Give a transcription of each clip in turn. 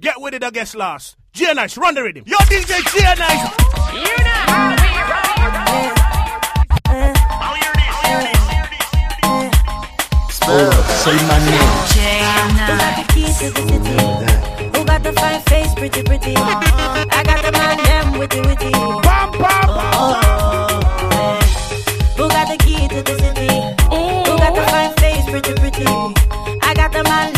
Get with it, I guess last. J Nice, run the rhythm. Yo, DJ J Nice. Hold up, say my name. Who got the keys to the city? Who got the fine face, pretty, pretty? I got the man, them, witty, witty. Bam, bam, eh. Who got the key to the city? Who got the fine face, pretty, pretty? I got the man,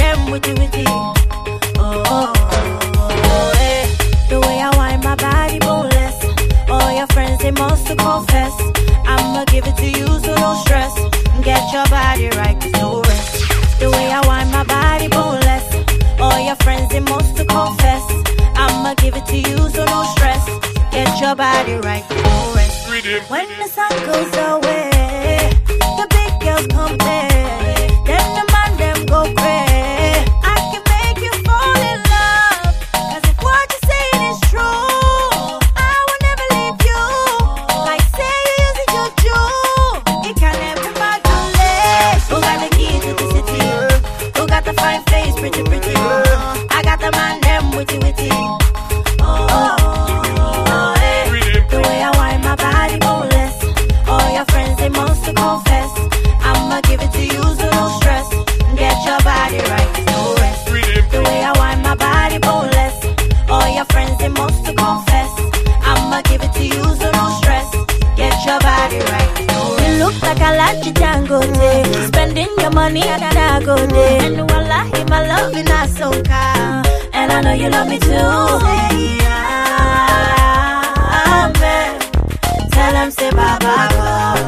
to you, so no stress. Get your body right, no rest. When the sun goes away, the big girls come play. Then the man them go crazy. I can make you fall in love. Cause if what you're saying is true, I will never leave you. Like say you use it your Jew. It can never. Who got the key to the city? Who got the fine face, pretty, pretty? I got the man money at an go day. And wallahi, my love in a. And I know you love me too. Amen. Tell them say Baba God,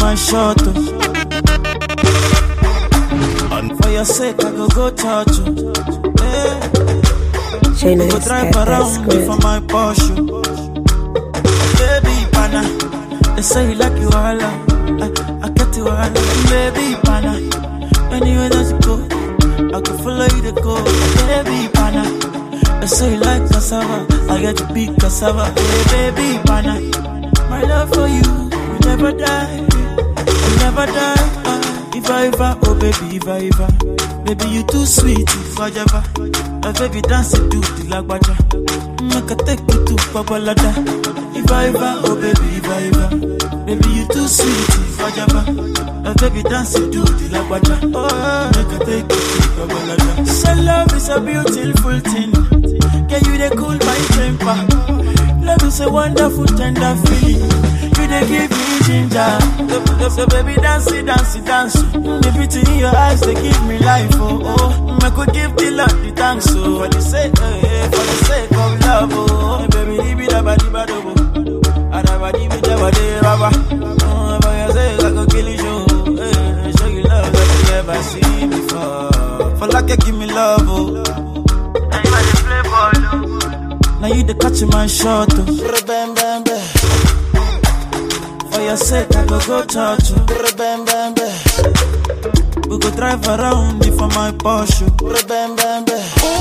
my shot, oh. And for your sake, I go go touch you. Yeah. Shay Go drive around me for my Porsche. Baby, pana. They say you like you all. I, I get you all. Baby, pana. Anywhere that you go, I can follow you to go. Baby, pana. They say you like cassava. I get to big cassava. Hey, baby, pana. My love for you will never die. Never die. Ah, if I ever, oh baby, if I ever. Baby, you too sweet, if I ever. My baby dance it do the lagwaja. Make I take you to Babalada. If I ever, oh baby, if I ever. Baby, you too sweet, if I ever. My baby dance it do the lagwaja. Oh, make I take you to Babalada. So love is a beautiful thing. Can you cool my temper? Love is a wonderful, tender feeling. You give me ginger. So, baby, dance it, dance it, dance. The beauty in your eyes, they give me life. Oh, oh. I could give the Lord the thanks. Oh, for the sake, eh, eh, for the sake of love. Oh, baby, leave it about the bad. Oh, Adabadi, me, jabadi, baba. Oh, for your sake, I could kill you. Eh, show you love that you never seen before. For like, give me love. Oh. Now you the catch my shot, oh. Bam, bam. For your sake, I go go touch you. We go drive around for my Porsche.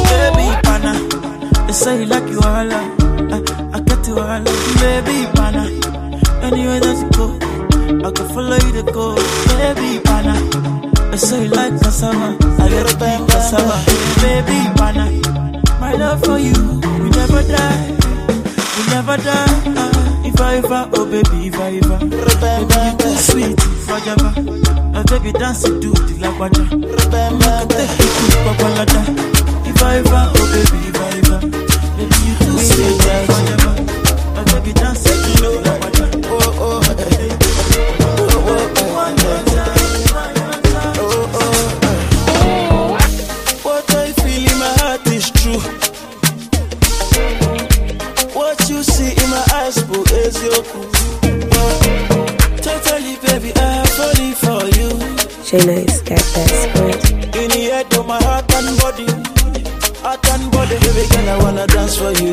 Baby, pana. They say you like you all. I, I get you all. Baby, pana. Anywhere that you go, I can follow you to go. Baby, pana. They say you like cassava. I get a bang cassava. Baby, pana. My love for you will never die. Will never die. If oh baby, I. Baby, you too sweet, I ever. Baby dance it do the lagwaja. I take you to Babalada. If oh baby, I. Baby, you too sweet, I ever. Baby dance it do the lagwaja. Oh, oh, is true. What you see in my eyes, your Totally, baby, I'm falling for you. J Nice got that script. In the head of my heart and body, heart and body, baby girl, I wanna dance for you,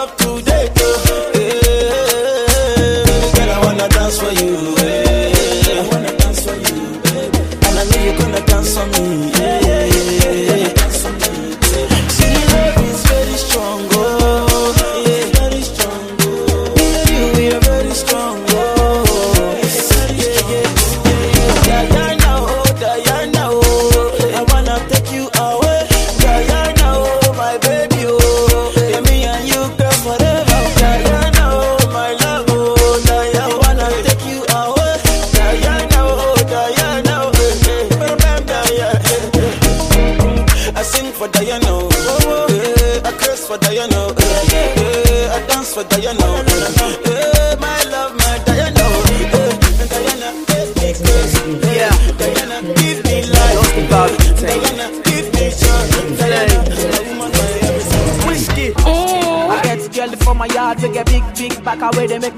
up to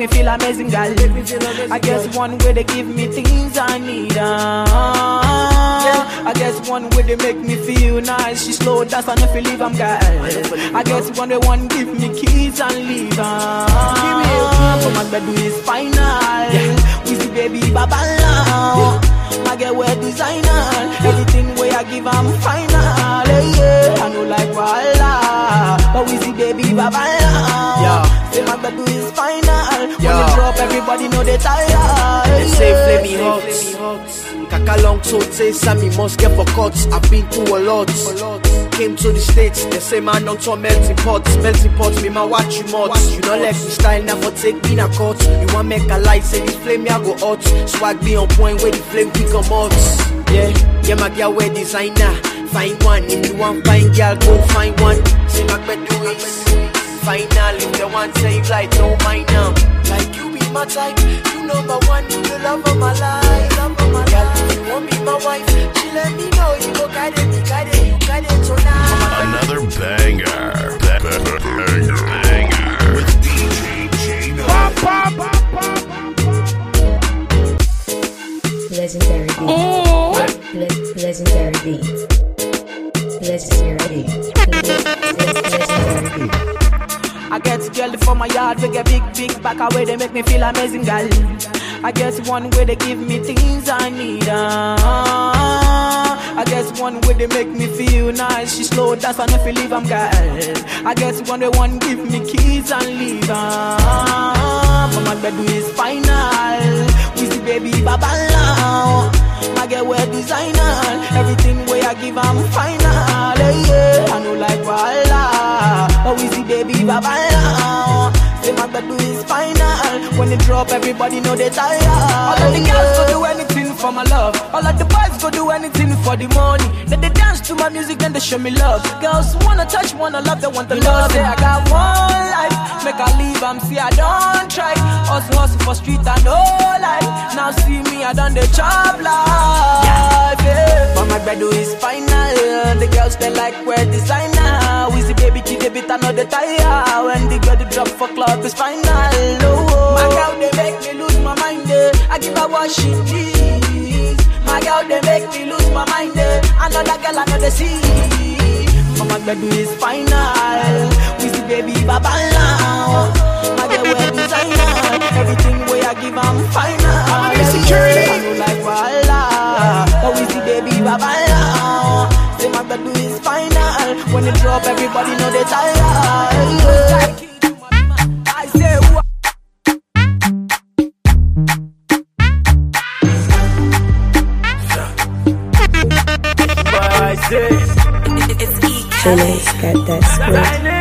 away, they make me feel amazing, girl. I guess one way they give me things I need. Uh, I guess one way they make me feel nice. She slow and if you leave, I'm girl. I guess one way one give me keys and leave. Uh, but my bed is final. We see baby baba now. My girl wear designer. Everything way I give, I'm final. But we see baby baba now. Uh-uh. Yeah. Say my bed is final. When you drop, everybody know they tired. They say Yeah. me hot. Kaka long so say Sammy must get for cuts. I've been through a lot. Came to the states, they say man don't turn melting pots. Melting pots, me man watch you much. You don't like me style, never take me in a cut. You want make a light, say this flame me I go hot. Swag be on point where the flame pick come out. Yeah, yeah my girl wear designer. Find one, if you want find girl, go find one. Say my bed do it. Final, if they want save light, don't mind now. Like you be my type, you number one, you the love of my life. Want be my wife, she let me know you go guide it, me guide it, you guide it tonight. Another banger. Ba- ba- Banger. Banger. With DJ J Pop, pop, pop, Legendary beat. Le- legendary beat. Legendary beat. Legendary beat. I get girl from my yard, we get big, big back away, they make me feel amazing, girl. I guess one way they give me things I need. Uh, I guess one way they make me feel nice. She slow and if you leave, I'm girl. I guess one day one give me keys and leave. But my bed is final. We see baby baba now. My girl wear designer. Everything way I give, I'm final. Yeah, I know like Walla. But we see baby baba now. Say my bed is final. When they drop, everybody know they tired. All of the girls go do anything for my love. All of the boys go do anything for the money. Then they dance to my music and they show me love. Girls wanna touch, wanna love, they want the love. Say I got one life, make I leave, I'm see I don't try. Hustle, hustle for street and no life. Now see me, I done the job life. Yeah. But my bread is final. The girls they like wear designer. We see baby kid, they bit another tire. When the girl they drop for club is final. Oh, my girl they make me lose my mind. Eh. I give her what she needs. My girl they make me lose my mind. Eh. Another girl another see. My girl is final. We see baby baba now. My girl wear designer. Everything way I give I'm final. I'm the security. I know like Walla. But we see baby baba now. Say my girl do is final. When they drop, everybody know they tired. J Nice got that script.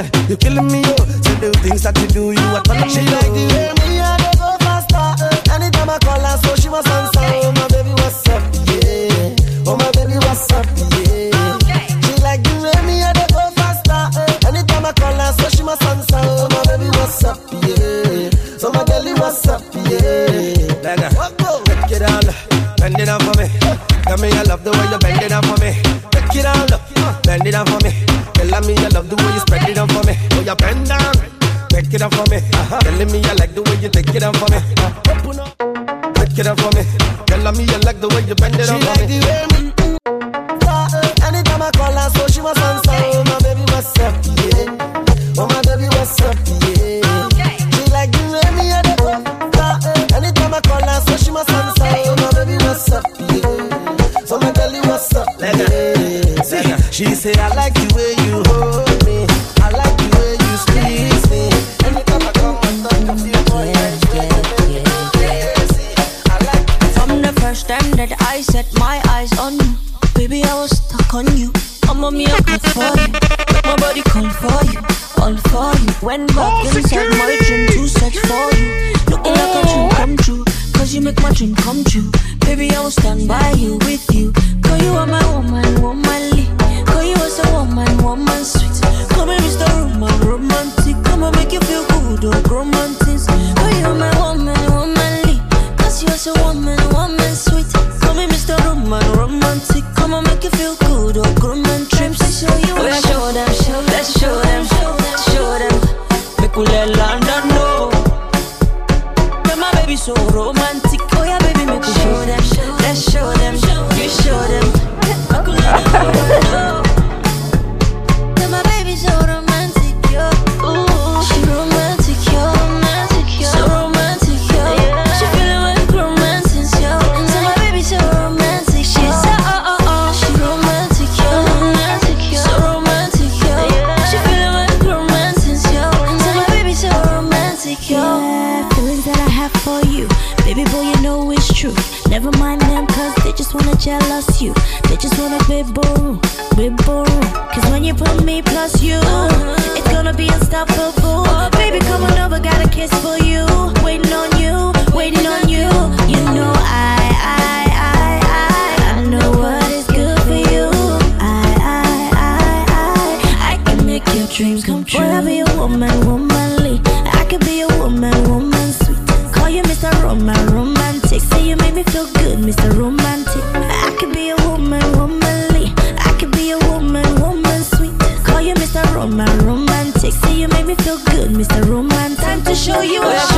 Yeah, you killing me, oh. So the things that you do, you are turning me, oh. like the way me and they go faster. Anytime I call her, so she was answer. Oh my baby, what's up? Yeah. Oh my baby, what's up? Yeah. She like the way me they go faster. Anytime I call her, so she must answer. Oh my baby, what's up? Yeah. So my girlie, what's up? Yeah. Like Take it all, bend it down for me. Tell me I love the way you bend it down for me. Take it all, bend it down for me. Tell me I love the way you spread it down for me. Oh, you bend down, take it down for me. Telling me I like the way you take it down for me. Open up, take it down for me. Tell me you like the way you bend it down for me. Anytime I was stuck on you. I'm a mere cut for you, make my body call for you, all for you. When back inside my dream to search for you, looking like a dream come true. Cause you make my dream come true. Baby, I will stand by you, with you. Cause you are my woman, womanly. Cause you are so woman, woman sweet. Come here, Mr. Roman, romantic. Come and make you feel good, oh, romantic. Cause you are my woman, womanly. Cause you are so woman, woman sweet. Come here, Mr. Roman, romantic. Come and make you feel good, oh, you, oh, yeah, show them, know it's true. Never mind them, cause they just wanna jealous you. They just wanna be boo, be boo. Cause when you put me plus you, it's gonna be unstoppable. Baby, come on over, got a kiss for you. Waiting on you, waiting on you. You know I, I, I, I, I know what is good for you. I, I, I, I, I can make your dreams come true. I'll be a woman, womanly. I could be a me feel good, Mr. Romantic. I could be a woman, womanly. I could be a woman, woman sweet. Call you Mr. Roman, romantic. Say you make me feel good, Mr. Roman. Time to show you. Oh,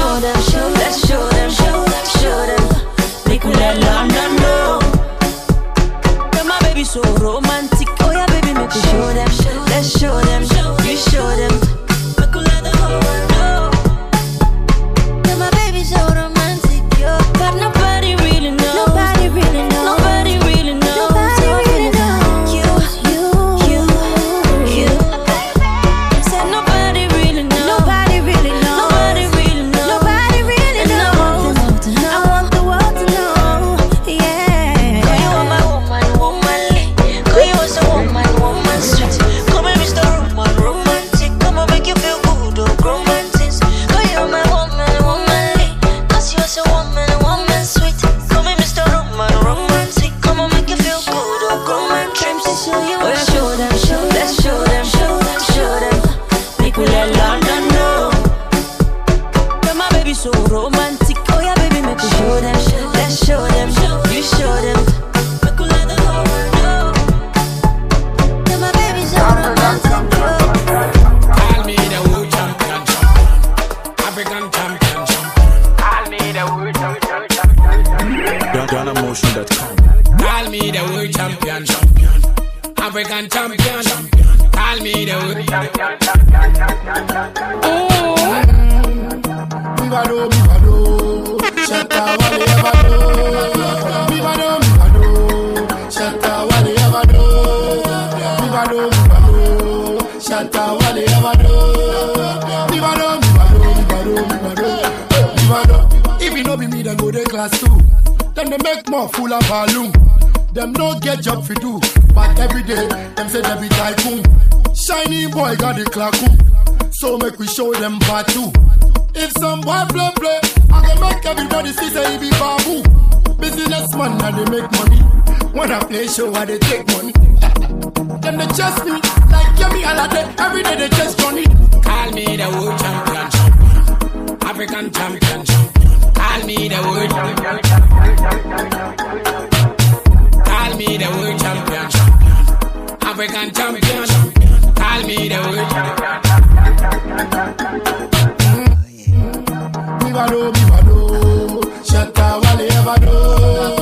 shatta wale evado. Vivado, vivado, vivado, vivado, vivado. If you know be me, then go class two. Then they make more full of balloon. Them no get job fi do, but every day them say they be tycoon. Shiny boy got the clock so make we show them part two. If some boy play play, I can make everybody see say he be babu. Businessman and they make money. When I play show, I they take money. Them they chase me like Yemi Alade. Every day they chase Johnny. Call me the world champion, champion. African champion, champion. Call me the world champion. Call me the world champion, champion. African champion, champion. Call me the world champion. Mm. Vivado, vivado, shatta wale evado. Vivado, vivado, shatta wale evado.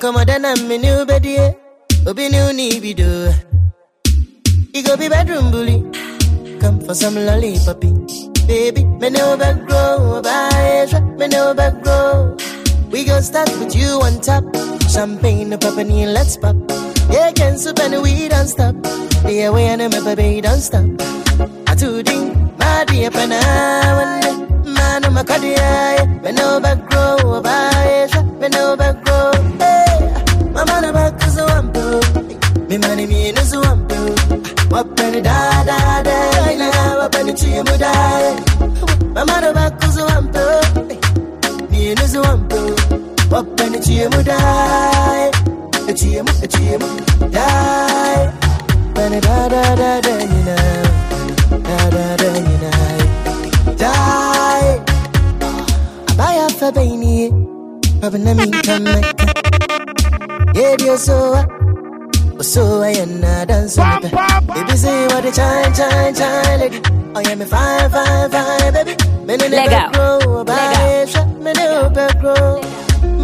Come on, then I'm me new bed, yeah. Obi new need be do. You go be bedroom bully. Come for some lollipoppy. Baby, me know back grow. Bye, me know back grow. We gon' start with you on top. Champagne, and let's pop. Yeah, can soup and we don't stop. The way and my baby don't stop. I do ding, my dear pana, man, I'm a cardiac. Me know back grow. Bye, me know back grow. Wapeni da da da, ina wapeni chimu da. Mama no bakuzu wampo, ni nuzu wampo. Wapeni chimu da, chimu chimu da. Bani da da da da, ina da da da, da. Abaya fa baini, abana mi kameka. Yeah, dear so. So I am not dancing. Baby, say what the chime, chime, chime, lady. Oh, yeah, me fine, fine, fine, baby. Me no Leg never out. grow, bye, shot, me no never grow.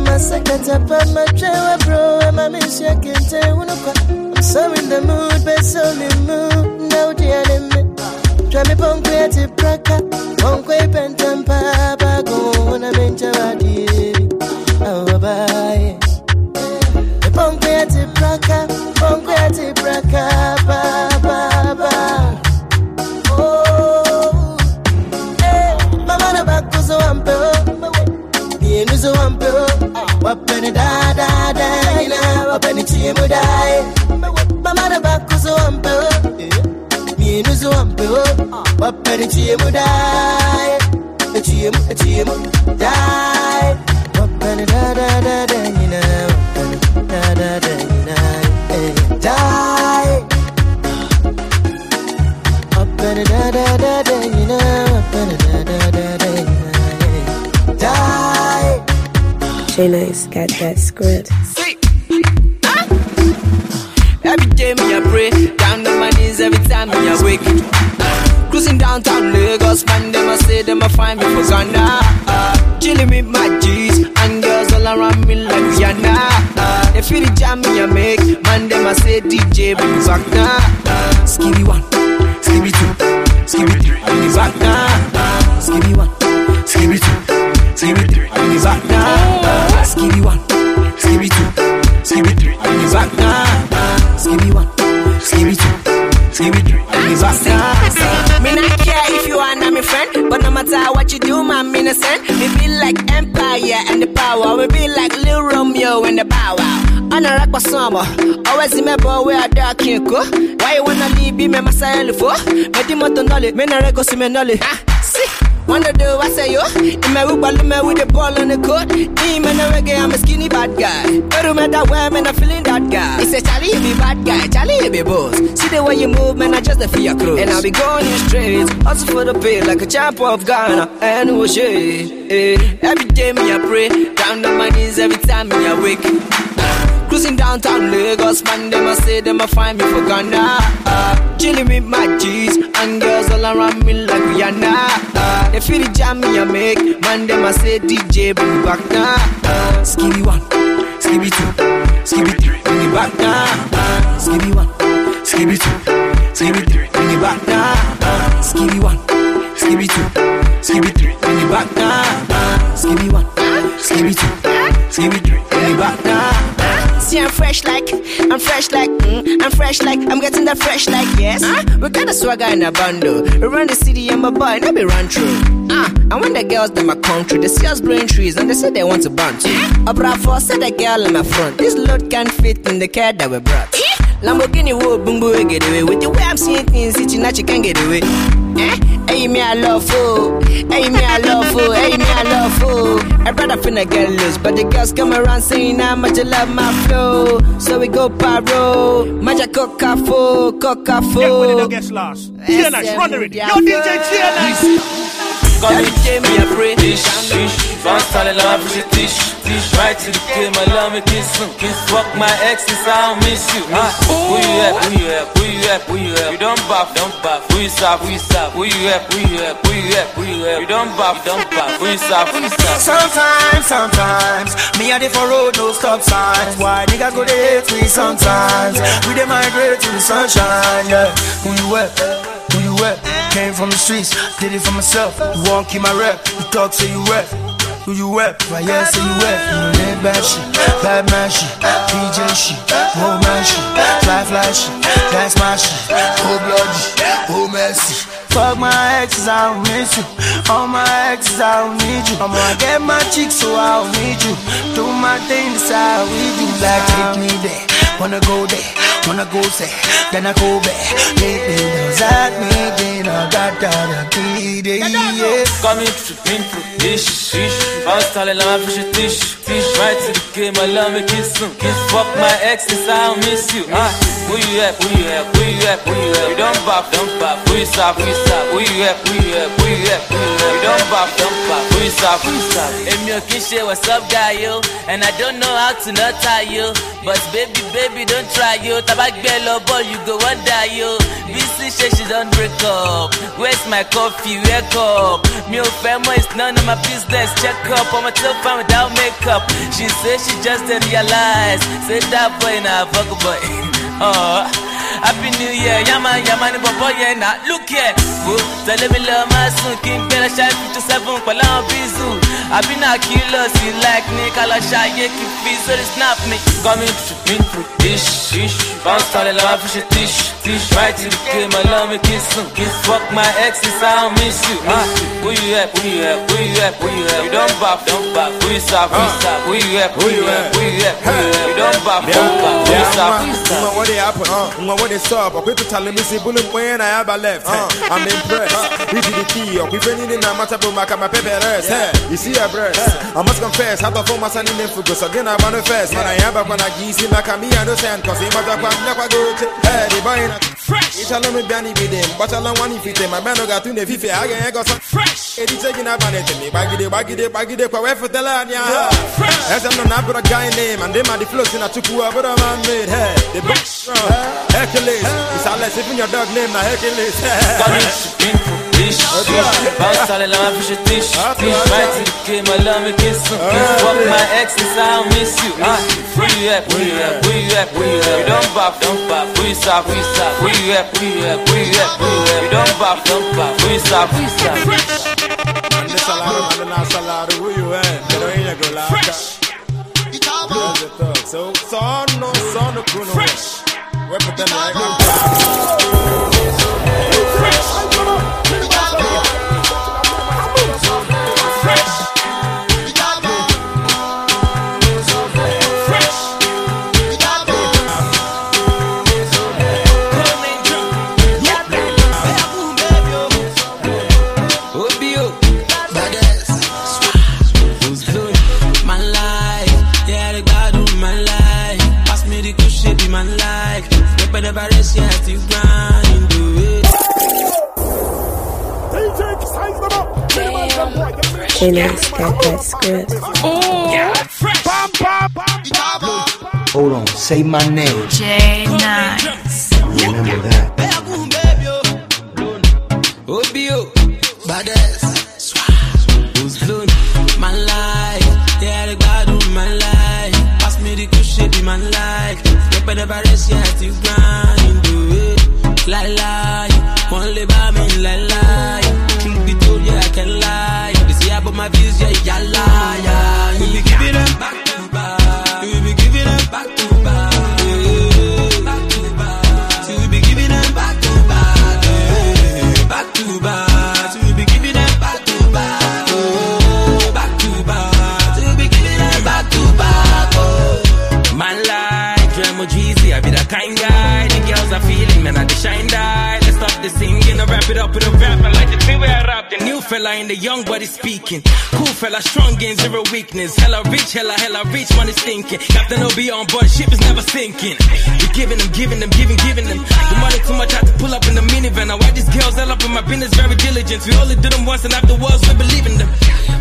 My second up on my trail, bro. I'm a miss, you can tell, no I'm so in the mood, but so in the mood. No, dear, me. Try me punk way to praka, punk way pentam papa, go da, ina wapeni chimu da. Mama na bakuzo ampe, bienu zo ampe, wapeni da. Da, wapeni da da da da, ina wapeni da da da, ina eh, da. Up and da da da da, up and da da da da, you know, die. J Nice got that script. Every day me I pray, down on my knees every time me I wake. Cruising downtown Lagos, man, them I say them I find me for Ghana. Uh, chilling with my G's and girls all around me like Rihanna. Uh, they feel the jam me I make, man, them I say DJ bring me back now. Skibby one, skibby two, skibby three, bring me back now. Uh, skibby one, skibby two, skibby three, bring me back now. Uh, skibby one, skibby two, skibby three, bring me back now. Skibby one, skibby two, skibby three, me back. Me not care if you are not my friend, but no matter what you do, I'm innocent. Me be like Empire and the power, we be like Lil Romeo and the Wow. On a rock summer, always remember where I dark can go. Why you wanna leave me, me myself for? Me di moto nolly, me na rego si me nolly. Ah, see. Wonder do I say yo? In my room, me with the ball on the court. In my reggae, I'm a skinny bad guy. But no matter where, man, I'm feeling that guy. He say, Charlie, you be bad guy, Charlie, you be boss. See the way you move, man, I just a fear clothes. And I'll be going in straight, also for the pay, like a champ of Ghana. And shade. Eh. Every day, me, I pray. Down on my knees every time me, I wake. Cruising downtown Lagos, man, them I say them I find me for Ghana. Uh, chilling with my G's and girls all around me like Rihanna. Uh, they feel the jam me I make, man, them I say DJ bring back now. Uh, skibby one, skibby two, skibby three, bring me back now. Uh, skibby one, skibby two, skibby three, bring me back now. Uh, skibby one, skibby two, skibby three, bring me back now. Uh, skibby one, skibby two, skibby drink. bring me back now. See, I'm fresh like, I'm fresh like, mm, I'm fresh like, I'm getting that fresh like, yes. Huh? We got a swagger in a bundle. Around the city, and my boy, no be run through. Ah, and when the girls in my country, they see us blowing trees and they say they want to bounce. A bravo said the girl in my front. This load can't fit in the car that we brought. Lamborghini wo boom boom get away with the way I'm seeing things, it's not you can't get away. Eh? Hey me I love fool, hey me I love fool, hey me I. I brother finna get loose, but the girls come around saying how much you love my flow. So we go pyro, magic coca fool, coca fool. Yeah, when it don't get lost. TNX, run the radio. Yo, DJ TNX. Every day me I pray. Dish, dish, bounce tall love for dish, dish. Right to the kill, my love me kiss him. Kiss fuck my exes, I don't miss you. Ah, who you at? Who you at? Who you at? Who you at? You don't buff, don't buff. Who you stop? Who you stop? Who you at? Who you at? Who you at? Who you at? You don't buff, don't buff. Who you stop? Who you stop? Sometimes, sometimes, me a the for road, no stop signs. Why nigga go dey hate me sometimes? We dey migrate to the sunshine, yeah. Who you at? Who you at? Came from the streets, did it for myself. You won't keep my rep, you talk say you rep. Who you rep? Why say you rep? You live bad shit, bad man shit, DJ shit, old man shit, fly fly shit, that's my shit, cold bloody, oh messy. Fuck my exes, I don't miss you. All my exes, I don't need you. I'm gonna get my cheeks, so I don't need you. Do my thing, how we do. Like take me there, wanna go there, wanna go say, then I go back. Make me know that me, then I got that be there. Yeah. Coming through, been through, dish, dish. Bounce tall love for dish, dish. Right to the kill, my love me kiss him. Kiss fuck my exes, I don't miss you. Ah, who you at? Who you at? Who you at? Who you at? Don't buff, don't buff. Who you stop? Who you stop? Who you at? Who you at? Who you at? Don't buff, don't buff. Who you stop? Who you stop? Èmi ò what's up guy yo, and I don't know how to not tie you. But baby, baby, don't try yo. Taba gbẹ lọ ball, you go wonder yo. Bísí ṣe she don break up. Where's my coffee? Wake up. Mi ò fẹ́ mọ̀, it's none of my business. Check up, ọmọ tí ó fine without makeup. She say she just dey realize. Say that boy na fuck boy. Oh, happy new year, yama yama ni bọ̀bọ̀ yẹn look here. Wo tẹ̀lé mi lọ máa sùn kí n gbẹ́rẹ́ ṣáà fifty seven pẹ̀lú àwọn bízù. Àbí náà kí lọ sí like ní kálọ̀ ṣáàyè kí n fi sórí snap mi. Coming through, been through, dish, dish. Bounce tall lọ́wọ́ fi ṣe tish, tish. Right to the kill, my love me kiss him. Kiss fuck my exes, I don't miss you. Ah, who you at? Who you at? Who you at? Who you at? You don't buff, don't buff. Who you stop? Who you stop? Who you at? Who you at? Who you at? Who you at? You don't buff, don't buff. Who you stop? Who you stop? Mwa what they happen, mwa what they stop. Okwe to tell me see bullet when I have a left. I'm impressed. We did the key oh. up. We finished in a matter of my my paper rest. Hey, you see a breast. I must confess, how the form my son in the focus again. I manifest. Man, I am back when I give him like me understand. Cause he must have one never go to. Hey, the boy in a fresh. It's a little bit with him, but I don't want if it. My man got to the fifi. I got some fresh. It is taking up on it. Me baggy, baggy, baggy, baggy, kwa wefu telanya. Fresh. As I'm not a guy name, and them are the flows in a chukua, but I'm man made. Hey, the box. Uh, Hercules. It's all like if your dog name, na Hercules. Coming through, been through, dish, dish. Bounce tall lọ́wọ́ fi ṣe tish, tish. Right to the kill, my love me kiss fuck my exes, I don't miss you. Ah, who you at? Who you at? Who you at? Who you at? You don't buff, don't buff. Who you stop? Who you stop? Who you at? Who you at? Who you at? Who you at? You don't buff, don't buff. Who you stop? Who you stop? Mande salado, mande na salado, who you at? Pero ella go la Fresh. That's the thug. So, son, no, son, no, kuno. Fresh. We're pretending like I'm J Nice got that script. Hold on, say my name. J Nice. Remember that. Obio, badass, fella in the young body speaking. Cool fella, strong in zero weakness. Hella rich, hella, hella rich, money stinking. Captain OB on board, ship is never sinking. We giving them, giving them, giving, giving them. The money too much, I had to pull up in the minivan. Now why these girls all up in my business, very diligent. We only do them once and afterwards we believe in them.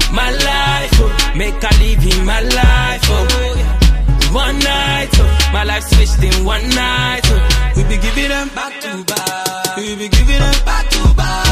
My life, oh, make I live in my life, oh. One night, oh, my life switched in one night. Oh. We be giving them back to back. We be giving them back to back.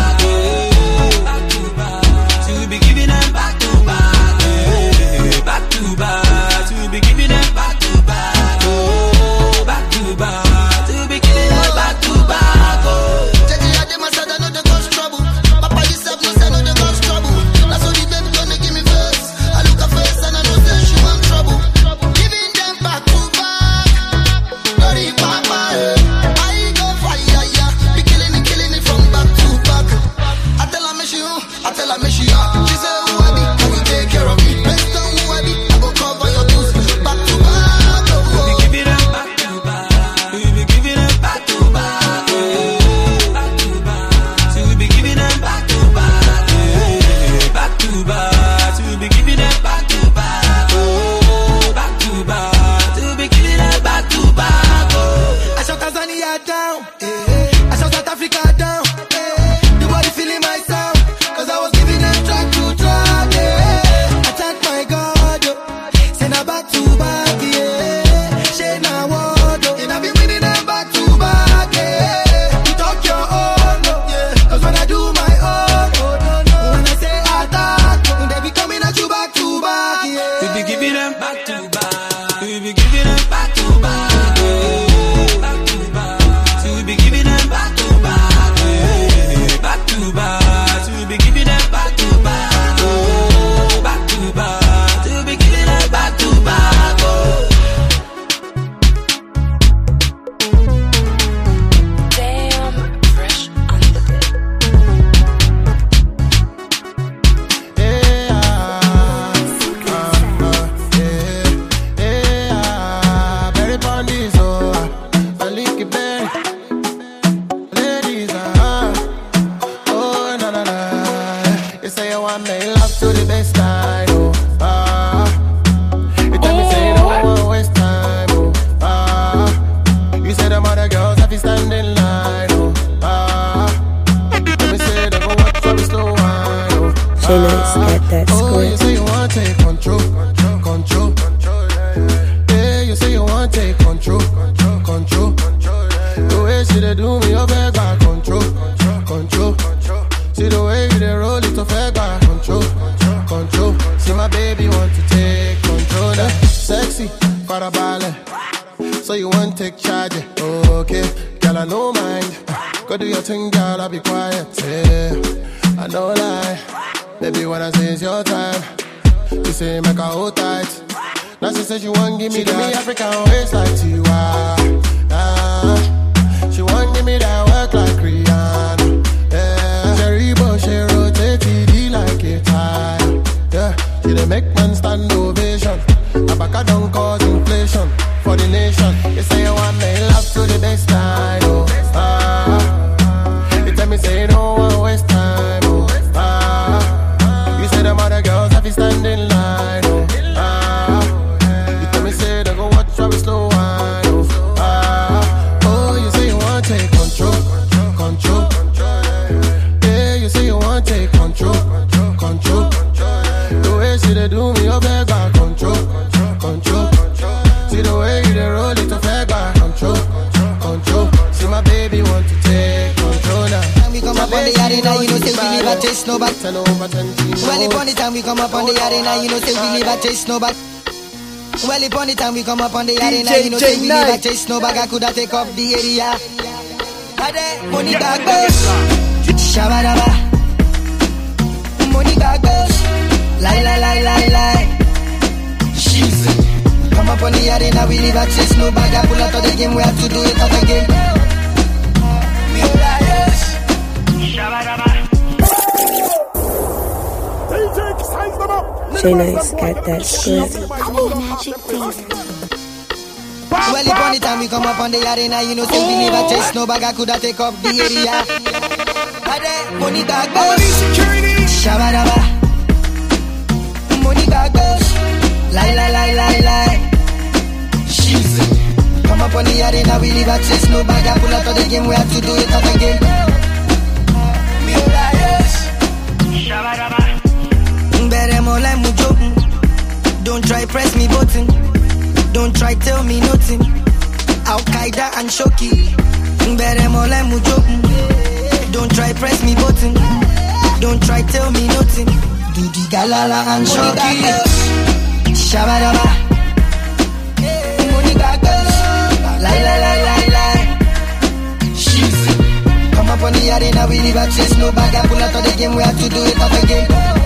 I say it's your time, you say make her hold tight. Now she says she want give me the African waist like Tiwa. Ah, she want give me that work like Rihanna. Yeah, Cherry Bush, she rotate TD like a tire. Yeah, she dey make man stand ovation. Abaka don't cause inflation for the nation. We never chase. Ten over twenty. Well, upon the time we come up on the arena, you know say we never chase nobody. Well, upon the time we come up on the arena, you know say we never chase no nobody. I coulda take off the area. Ade, money bag boss, shabadaba. Money bag boss, lie lie lie lie lie. She's come up on the arena, we never chase nobody. I pull out of the game, we have to do it out again. We liars, shabadaba. Shayna's got that script. Well, upon the time we come up on the arena, you know, say we never chase no bag, I coulda take up the area. Money dog boss. Shabadaba. Money got goes. Lie, lie, lie, lie, lie. She's Come up on the arena, we leave a chase. No bag, I pull out of the game. We have to do it up again. Better more like mujo. Don't try press me button. Don't try tell me nothing. Al Qaeda and Shoki. Better more like mujo. Don't try press me button. Don't try tell me nothing. Do the galala and Shoki. Shabadaba. Money got girls. Lie, lie, lie, lie, lie. She's Come up on the arena, we leave a chase. No bag, I pull out of the game. We have to do it up again.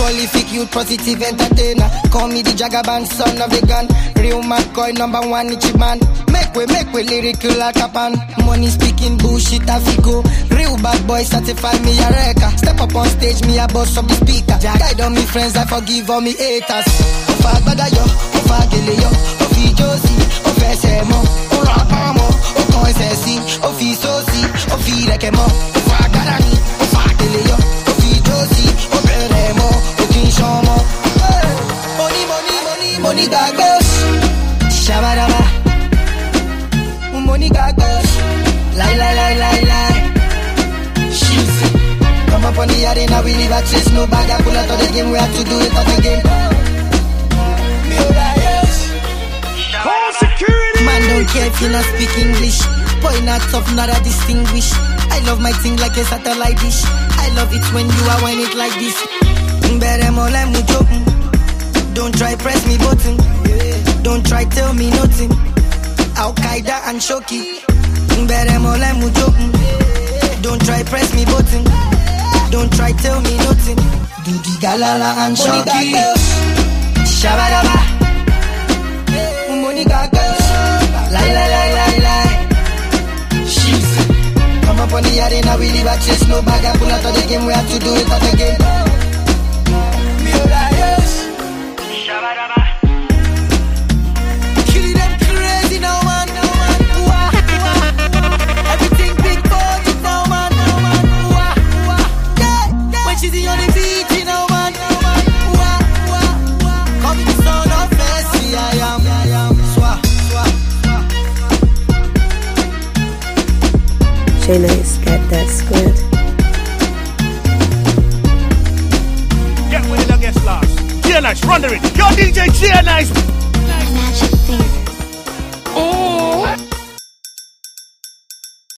Prolific youth positive entertainer. Call me the Jagaban, son of the gun. Real McCoy, number one Ichiban. Make way, make way, lyrical like a pan. Money speaking bullshit, I go. Real bad boy, certify me a wrecker. Step up on stage, me a boss of the speaker. Guide on me friends, I forgive all me haters. Oh, ofa agbada yo, ofa gele yo, ofi oh, josi, ofe oh, ẹsẹ̀ mọ́, ó ra apá mọ́, ó kan ẹsẹ̀ sí, ó sósì, ó fi ìrẹ̀kẹ̀ mọ́, ofa agbada ni, ofa gele yo, ofi josi, ó bẹ̀rẹ̀ mọ́, ó kì í ṣan mọ́. Money, money, money, money gbàgbé. Shabadaba. Money gbàgbé. Lie, lie, lie, lie, lie. She's Come up on the arena, we leave a chase. No bag, I pull out of the game. We have to do it up again. Me liars. Man don't care if you not speak English. Boy not tough, not a distinguish. I love my thing like a satellite dish. I love it when you are whine it like this. Better more like mucho. Don't try press me button. Don't try tell me nothing. Al Qaeda and Shoki. Better more like mucho. Don't try press me button. Don't try tell me nothing. Do the galala and Shoki. Shabadaba. Money got girls. Lie, lie, lie, The arena, we leave a chase. No bag, I pull out of the game. We have to do it up again. J Nice squid. Get with it, I guess last. J Nice, run the it. Yo, DJ J Nice.